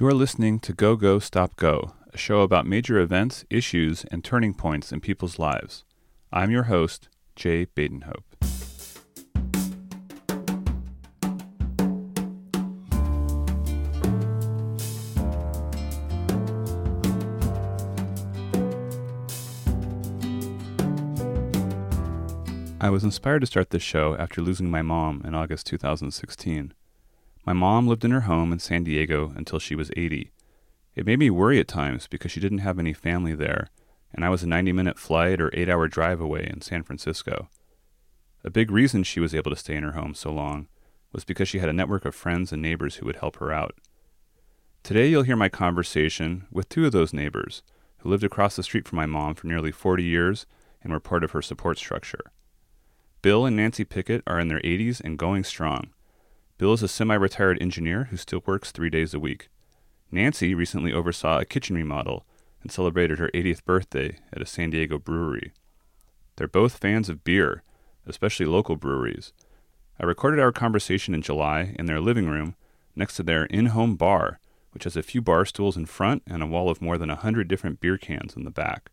You're listening to Go Go Stop Go, a show about major events, issues, and turning points in people's lives. I'm your host, Jay Badenhope. I was inspired to start this show after losing my mom in August 2016. My mom lived in her home in San Diego until she was 80. It made me worry at times because she didn't have any family there, and I was a 90 minute flight or 8 hour drive away in San Francisco. A big reason she was able to stay in her home so long was because she had a network of friends and neighbors who would help her out. Today, you'll hear my conversation with two of those neighbors who lived across the street from my mom for nearly 40 years and were part of her support structure. Bill and Nancy Pickett are in their 80s and going strong. Bill is a semi retired engineer who still works three days a week. Nancy recently oversaw a kitchen remodel and celebrated her 80th birthday at a San Diego brewery. They're both fans of beer, especially local breweries. I recorded our conversation in July in their living room next to their in home bar, which has a few bar stools in front and a wall of more than a hundred different beer cans in the back.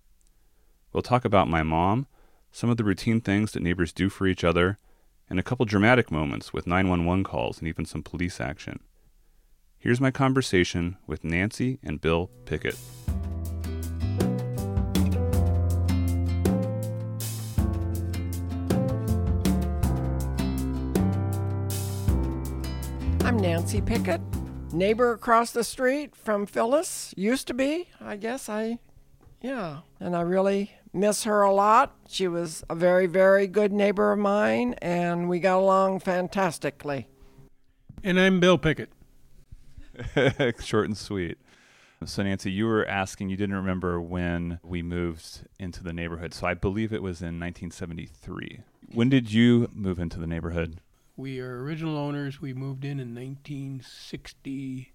We'll talk about my mom some of the routine things that neighbors do for each other, and a couple dramatic moments with 911 calls and even some police action. Here's my conversation with Nancy and Bill Pickett. I'm Nancy Pickett, neighbor across the street from Phyllis. Used to be, I guess. I, yeah. And I really miss her a lot. She was a very, very good neighbor of mine, and we got along fantastically. And I'm Bill Pickett. Short and sweet. So, Nancy, you were asking, you didn't remember when we moved into the neighborhood. So, I believe it was in 1973. When did you move into the neighborhood? We are original owners. We moved in in 1960.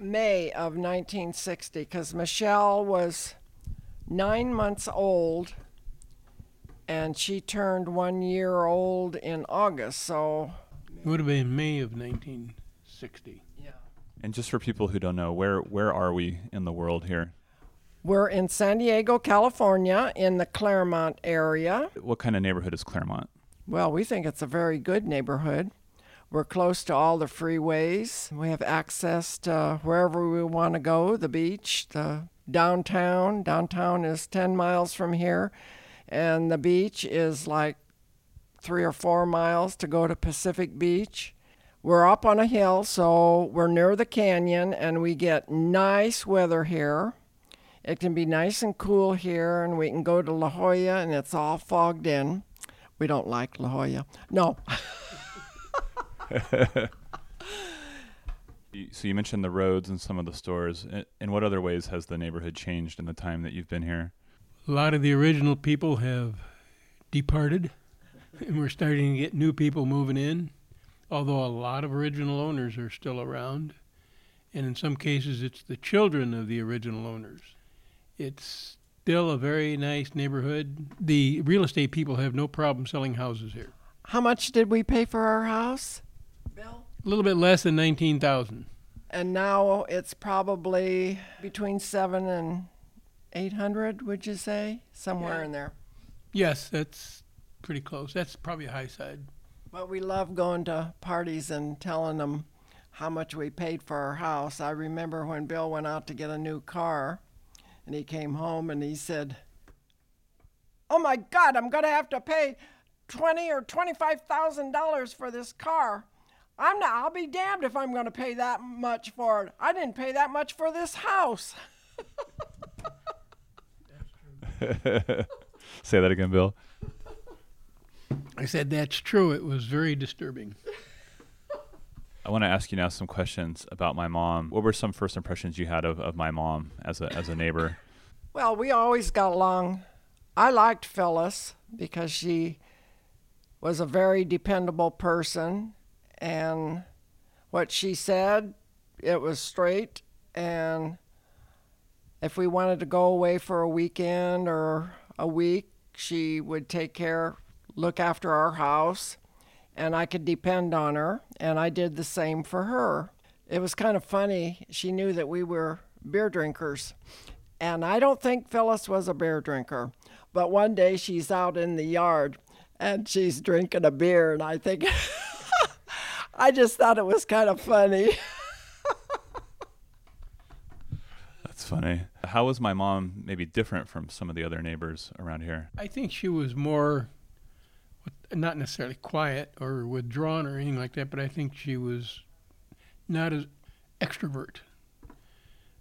May of 1960, because Michelle was nine months old and she turned one year old in August. So it would have been May of 1960. Yeah. And just for people who don't know, where where are we in the world here? We're in San Diego, California, in the Clairemont area. What kind of neighborhood is Clairemont? Well, we think it's a very good neighborhood. We're close to all the freeways. We have access to wherever we want to go the beach, the downtown. Downtown is 10 miles from here, and the beach is like three or four miles to go to Pacific Beach. We're up on a hill, so we're near the canyon, and we get nice weather here. It can be nice and cool here, and we can go to La Jolla, and it's all fogged in. We don't like La Jolla. No. So you mentioned the roads and some of the stores. In what other ways has the neighborhood changed in the time that you've been here? A lot of the original people have departed, and we're starting to get new people moving in. Although a lot of original owners are still around, and in some cases it's the children of the original owners. It's still a very nice neighborhood. The real estate people have no problem selling houses here. How much did we pay for our house? Bill? A little bit less than 19,000. And now it's probably between 7 and 800, would you say? Somewhere yeah. in there. Yes, that's pretty close. That's probably a high side. But we love going to parties and telling them how much we paid for our house. I remember when Bill went out to get a new car and he came home and he said, "Oh my god, I'm going to have to pay 20 or $25,000 for this car." I'm not, I'll be damned if I'm going to pay that much for it. I didn't pay that much for this house. Say that again, Bill. I said that's true. It was very disturbing. I want to ask you now some questions about my mom. What were some first impressions you had of, of my mom as a as a neighbor? Well, we always got along. I liked Phyllis because she was a very dependable person and what she said, it was straight. And if we wanted to go away for a weekend or a week, she would take care, look after our house, and I could depend on her. And I did the same for her. it was kind of funny. She knew that we were beer drinkers. And I don't think Phyllis was a beer drinker. But one day she's out in the yard and she's drinking a beer. And I think, I just thought it was kind of funny. That's funny. How was my mom maybe different from some of the other neighbors around here? I think she was more, not necessarily quiet or withdrawn or anything like that, but I think she was not as extrovert.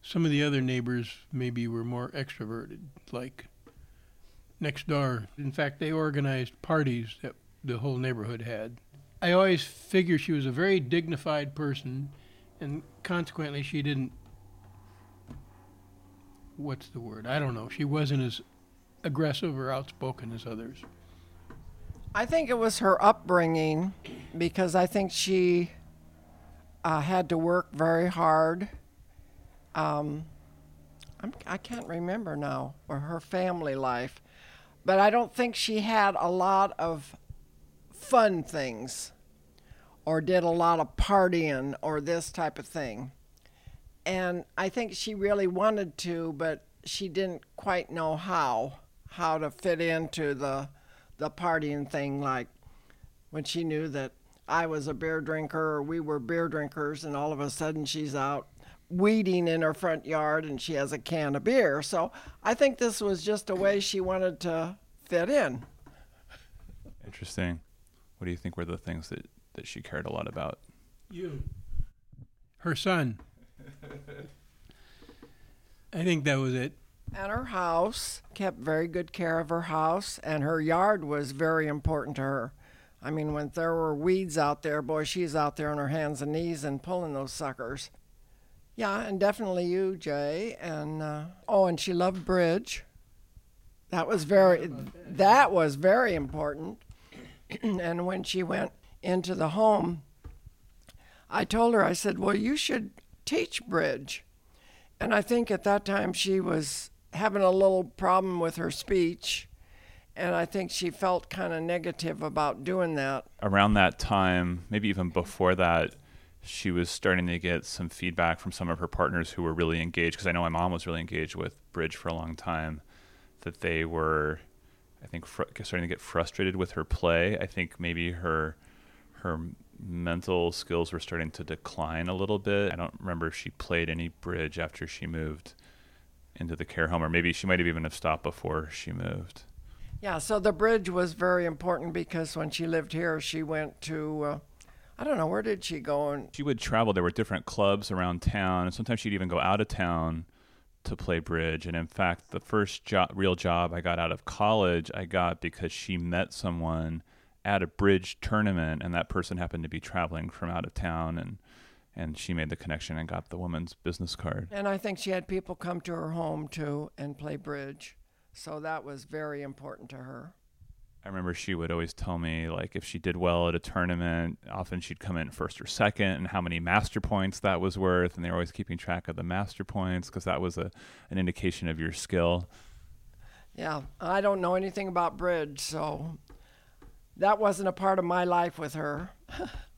Some of the other neighbors maybe were more extroverted, like next door. In fact, they organized parties that the whole neighborhood had. I always figured she was a very dignified person, and consequently, she didn't. What's the word? I don't know. She wasn't as aggressive or outspoken as others. I think it was her upbringing because I think she uh, had to work very hard. Um, I'm, I can't remember now, or her family life, but I don't think she had a lot of fun things or did a lot of partying or this type of thing. And I think she really wanted to, but she didn't quite know how how to fit into the the partying thing like when she knew that I was a beer drinker or we were beer drinkers and all of a sudden she's out weeding in her front yard and she has a can of beer. So I think this was just a way she wanted to fit in. Interesting. What do you think were the things that, that she cared a lot about? You. Her son. I think that was it. And her house kept very good care of her house, and her yard was very important to her. I mean, when there were weeds out there, boy, she's out there on her hands and knees and pulling those suckers. Yeah, and definitely you, Jay. And uh, oh, and she loved bridge. That was very that was very important. and when she went into the home, I told her I said, "Well, you should teach bridge." And I think at that time she was having a little problem with her speech and I think she felt kind of negative about doing that. Around that time, maybe even before that, she was starting to get some feedback from some of her partners who were really engaged. Because I know my mom was really engaged with bridge for a long time. That they were, I think, fr- starting to get frustrated with her play. I think maybe her her mental skills were starting to decline a little bit. I don't remember if she played any bridge after she moved into the care home, or maybe she might have even have stopped before she moved. Yeah, so the bridge was very important because when she lived here, she went to, uh, I don't know, where did she go? And she would travel. There were different clubs around town, and sometimes she'd even go out of town to play bridge. And in fact, the first job, real job I got out of college, I got because she met someone at a bridge tournament, and that person happened to be traveling from out of town, and and she made the connection and got the woman's business card. And I think she had people come to her home too and play bridge. So that was very important to her. I remember she would always tell me like if she did well at a tournament, often she'd come in first or second, and how many master points that was worth, and they were always keeping track of the master points because that was a an indication of your skill. Yeah, I don't know anything about bridge, so that wasn't a part of my life with her.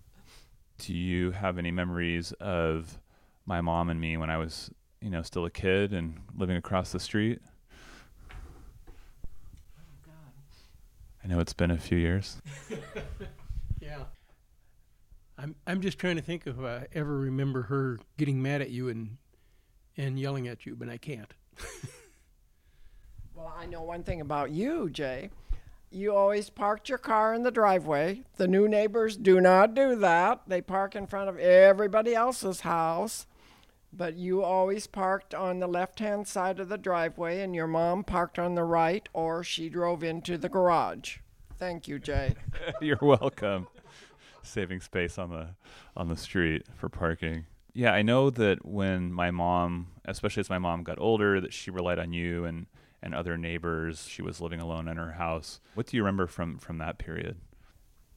Do you have any memories of my mom and me when I was, you know, still a kid and living across the street? Know it's been a few years. yeah. I'm I'm just trying to think if I ever remember her getting mad at you and and yelling at you, but I can't. well, I know one thing about you, Jay. You always parked your car in the driveway. The new neighbors do not do that. They park in front of everybody else's house. But you always parked on the left hand side of the driveway, and your mom parked on the right, or she drove into the garage. Thank you, Jay. You're welcome. Saving space on the on the street for parking. Yeah, I know that when my mom, especially as my mom got older, that she relied on you and and other neighbors. She was living alone in her house. What do you remember from from that period?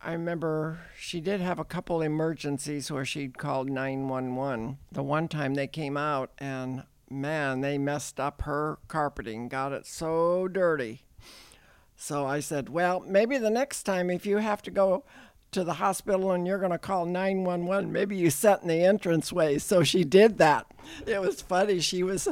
I remember she did have a couple emergencies where she'd called 911. The one time they came out and man, they messed up her carpeting, got it so dirty. So I said, "Well, maybe the next time if you have to go to the hospital and you're going to call 911. Maybe you sat in the entranceway. So she did that. It was funny. She was.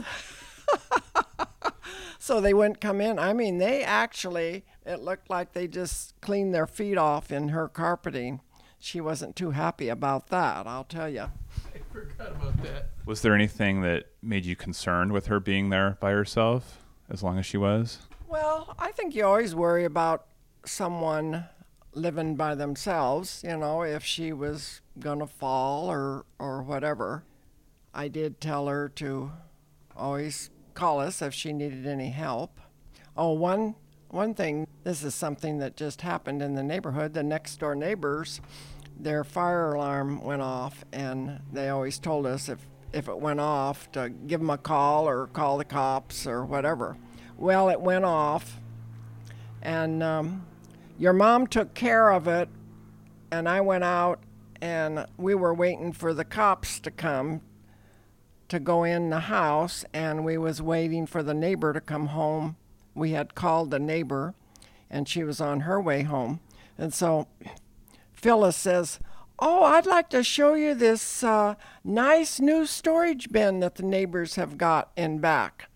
so they wouldn't come in. I mean, they actually, it looked like they just cleaned their feet off in her carpeting. She wasn't too happy about that, I'll tell you. I forgot about that. Was there anything that made you concerned with her being there by herself as long as she was? Well, I think you always worry about someone living by themselves, you know, if she was going to fall or, or whatever. I did tell her to always call us if she needed any help. Oh, one one thing, this is something that just happened in the neighborhood. The next door neighbors, their fire alarm went off, and they always told us if, if it went off to give them a call or call the cops or whatever. Well, it went off, and um, your mom took care of it, and I went out, and we were waiting for the cops to come to go in the house, and we was waiting for the neighbor to come home. We had called the neighbor, and she was on her way home, and so Phyllis says, "Oh, I'd like to show you this uh, nice new storage bin that the neighbors have got in back."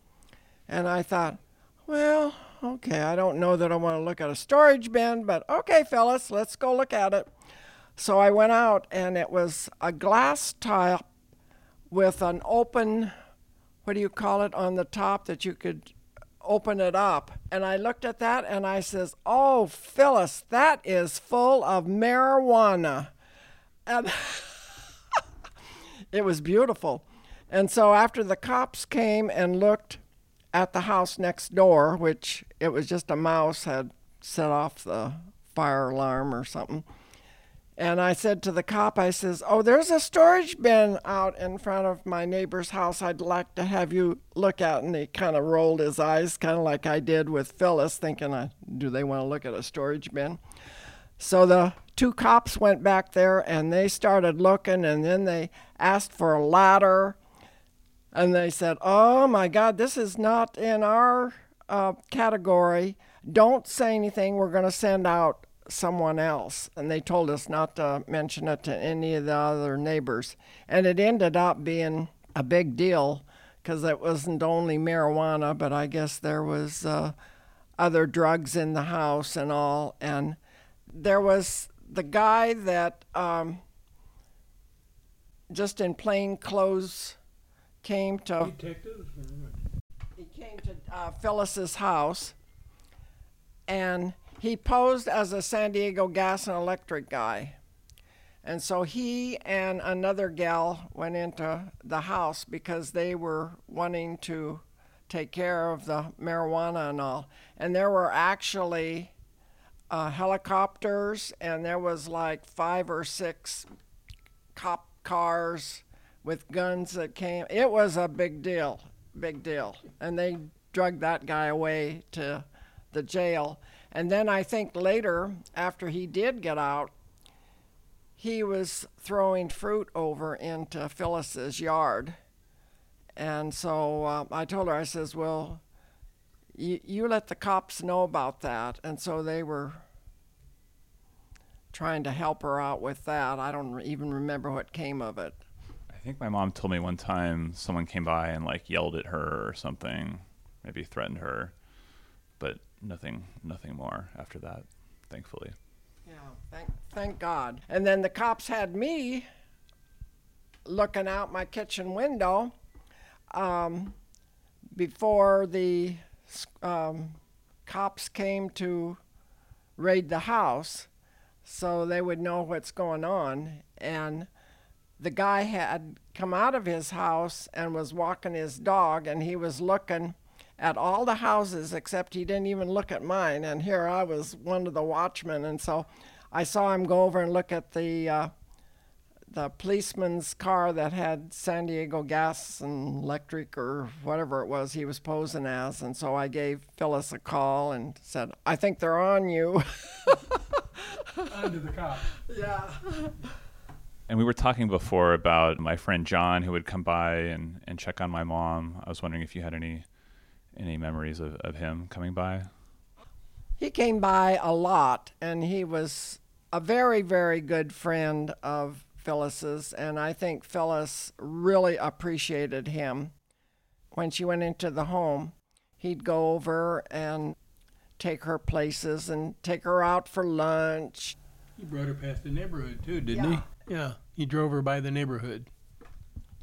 And I thought, well, okay, I don't know that I want to look at a storage bin, but okay, Phyllis, let's go look at it. So I went out, and it was a glass top with an open, what do you call it, on the top that you could open it up. And I looked at that and I says, "Oh, Phyllis, that is full of marijuana." And it was beautiful. And so after the cops came and looked at the house next door, which it was just a mouse had set off the fire alarm or something. And I said to the cop, I says, "Oh, there's a storage bin out in front of my neighbor's house. I'd like to have you look at." And he kind of rolled his eyes, kind of like I did with Phyllis, thinking, uh, "Do they want to look at a storage bin?" So the two cops went back there and they started looking, and then they asked for a ladder, and they said, "Oh my God, this is not in our uh, category. Don't say anything. We're going to send out." Someone else, and they told us not to mention it to any of the other neighbors. And it ended up being a big deal because it wasn't only marijuana, but I guess there was uh, other drugs in the house and all. And there was the guy that um, just in plain clothes came to. Detectives? He came to uh, Phyllis's house, and he posed as a San Diego gas and electric guy. And so he and another gal went into the house because they were wanting to take care of the marijuana and all. And there were actually uh, helicopters, and there was like five or six cop cars with guns that came. It was a big deal, big deal. And they drug that guy away to the jail. And then I think later, after he did get out, he was throwing fruit over into Phyllis's yard. And so uh, I told her, I says, well, you, you let the cops know about that. And so they were trying to help her out with that. I don't even remember what came of it. I think my mom told me one time someone came by and like yelled at her or something, maybe threatened her, but nothing, nothing more after that, thankfully. Yeah, thank, thank God. And then the cops had me looking out my kitchen window um, before the um, cops came to raid the house so they would know what's going on. And the guy had come out of his house and was walking his dog, and he was looking at all the houses except he didn't even look at mine. And here I was one of the watchmen, and so I saw him go over and look at the uh, the policeman's car that had San Diego Gas and Electric or whatever it was he was posing as. And so I gave Phyllis a call and said, "I think they're on you." under the cop yeah. And we were talking before about my friend John who would come by and, and check on my mom. I was wondering if you had any any memories of, of him coming by. He came by a lot, and he was a very, very good friend of Phyllis's, and I think Phyllis really appreciated him. When she went into the home, he'd go over and take her places and take her out for lunch. He brought her past the neighborhood too, didn't Yeah. he? Yeah. He drove her by the neighborhood.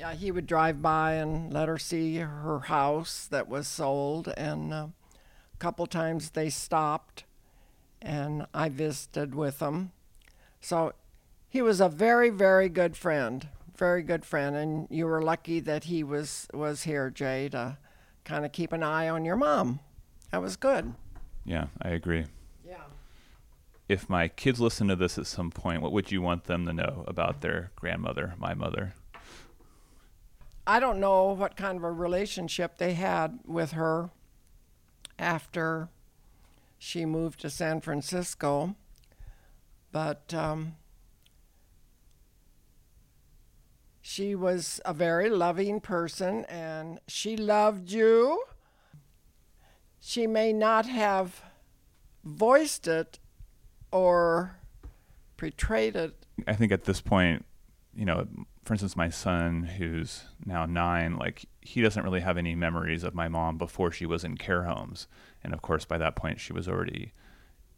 Yeah, he would drive by and let her see her house that was sold, and uh, a couple times they stopped, and I visited with them. So he was a very, very good friend, very good friend, and you were lucky that he was was here, Jay, to kind of keep an eye on your mom. That was good. Yeah, I agree. Yeah. If my kids listen to this at some point, what would you want them to know about their grandmother, my mother? I don't know what kind of a relationship they had with her after she moved to San Francisco, but um, she was a very loving person and she loved you. She may not have voiced it or portrayed it I think at this point, you know, for instance, my son, who's now nine, like he doesn't really have any memories of my mom before she was in care homes, and of course, by that point, she was already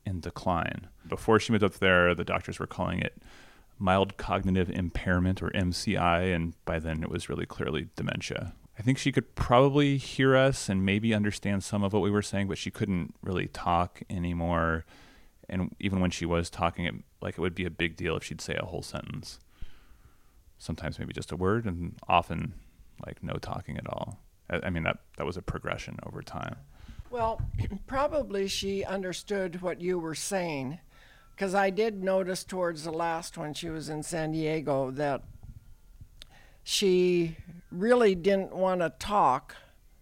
in decline. Before she moved up there, the doctors were calling it mild cognitive impairment or MCI, and by then it was really clearly dementia. I think she could probably hear us and maybe understand some of what we were saying, but she couldn't really talk anymore. And even when she was talking, it, like it would be a big deal if she'd say a whole sentence. Sometimes maybe just a word, and often like no talking at all. I, I mean that that was a progression over time. Well, probably she understood what you were saying because I did notice towards the last when she was in San Diego that she really didn't want to talk.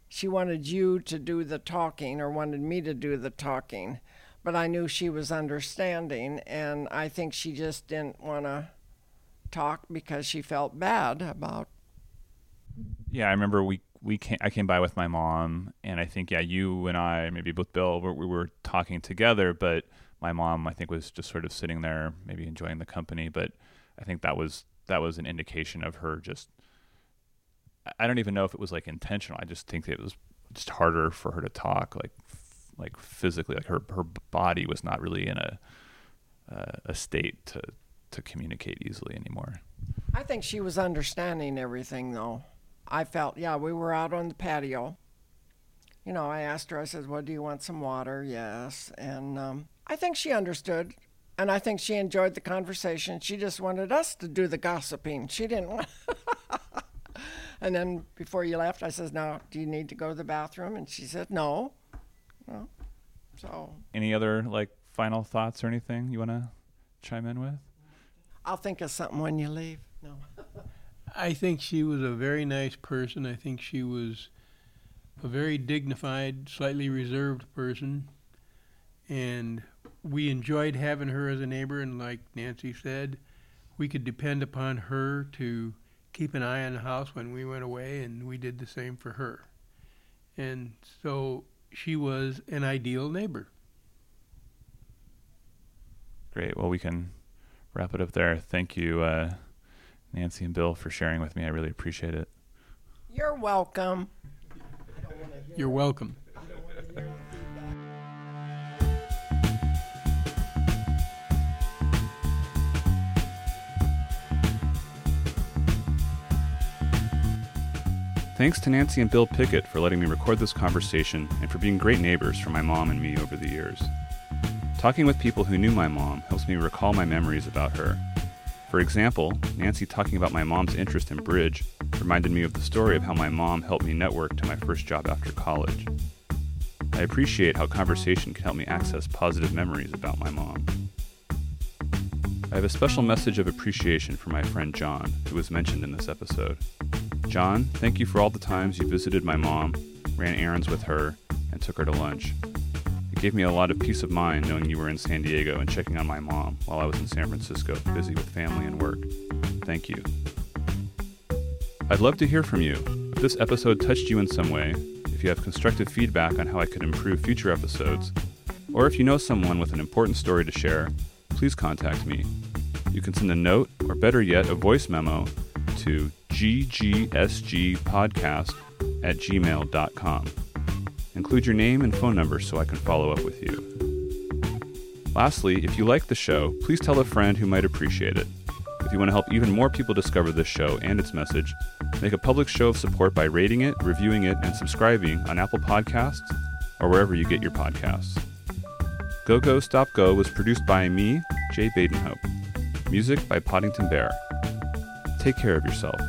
She wanted you to do the talking or wanted me to do the talking. But I knew she was understanding, and I think she just didn't want to talk because she felt bad about. Yeah, I remember we we came, I came by with my mom, and I think yeah, you and I, maybe both Bill, we, we were talking together, but my mom, I think, was just sort of sitting there, maybe enjoying the company. But I think that was that was an indication of her just. I don't even know if it was like intentional. I just think it was just harder for her to talk, like like physically, like her her body was not really in a uh, a state to to communicate easily anymore. I think she was understanding everything, though. I felt, yeah, we were out on the patio. You know, I asked her, I said, Well, do you want some water? Yes. And um, I think she understood. And I think she enjoyed the conversation. She just wanted us to do the gossiping. She didn't want. and then before you left, I says, Now, do you need to go to the bathroom? And she said, No. Well, so Any other like final thoughts or anything you want to chime in with? I'll think of something when you leave. No. I think she was a very nice person. I think she was a very dignified, slightly reserved person. And we enjoyed having her as a neighbor. And like Nancy said, we could depend upon her to keep an eye on the house when we went away, and we did the same for her. And so she was an ideal neighbor. Great. Well, we can wrap it up there. Thank you, uh, Nancy and Bill, for sharing with me. I really appreciate it. You're welcome. You're welcome. Thanks to Nancy and Bill Pickett for letting me record this conversation and for being great neighbors for my mom and me over the years. Talking with people who knew my mom helps me recall my memories about her. For example, Nancy talking about my mom's interest in bridge reminded me of the story of how my mom helped me network to my first job after college. I appreciate how conversation can help me access positive memories about my mom. I have a special message of appreciation for my friend John, who was mentioned in this episode. John, thank you for all the times you visited my mom, ran errands with her, and took her to lunch. Gave me a lot of peace of mind knowing you were in San Diego and checking on my mom while I was in San Francisco, busy with family and work. Thank you. I'd love to hear from you. If this episode touched you in some way, if you have constructive feedback on how I could improve future episodes, or if you know someone with an important story to share, please contact me. You can send a note, or better yet, a voice memo to ggsgpodcast at gmail.com. Include your name and phone number so I can follow up with you. Lastly, if you like the show, please tell a friend who might appreciate it. If you want to help even more people discover this show and its message, make a public show of support by rating it, reviewing it, and subscribing on Apple Podcasts or wherever you get your podcasts. Go Go Stop Go was produced by me, Jay Badenhope. Music by Poddington Bear. Take care of yourself.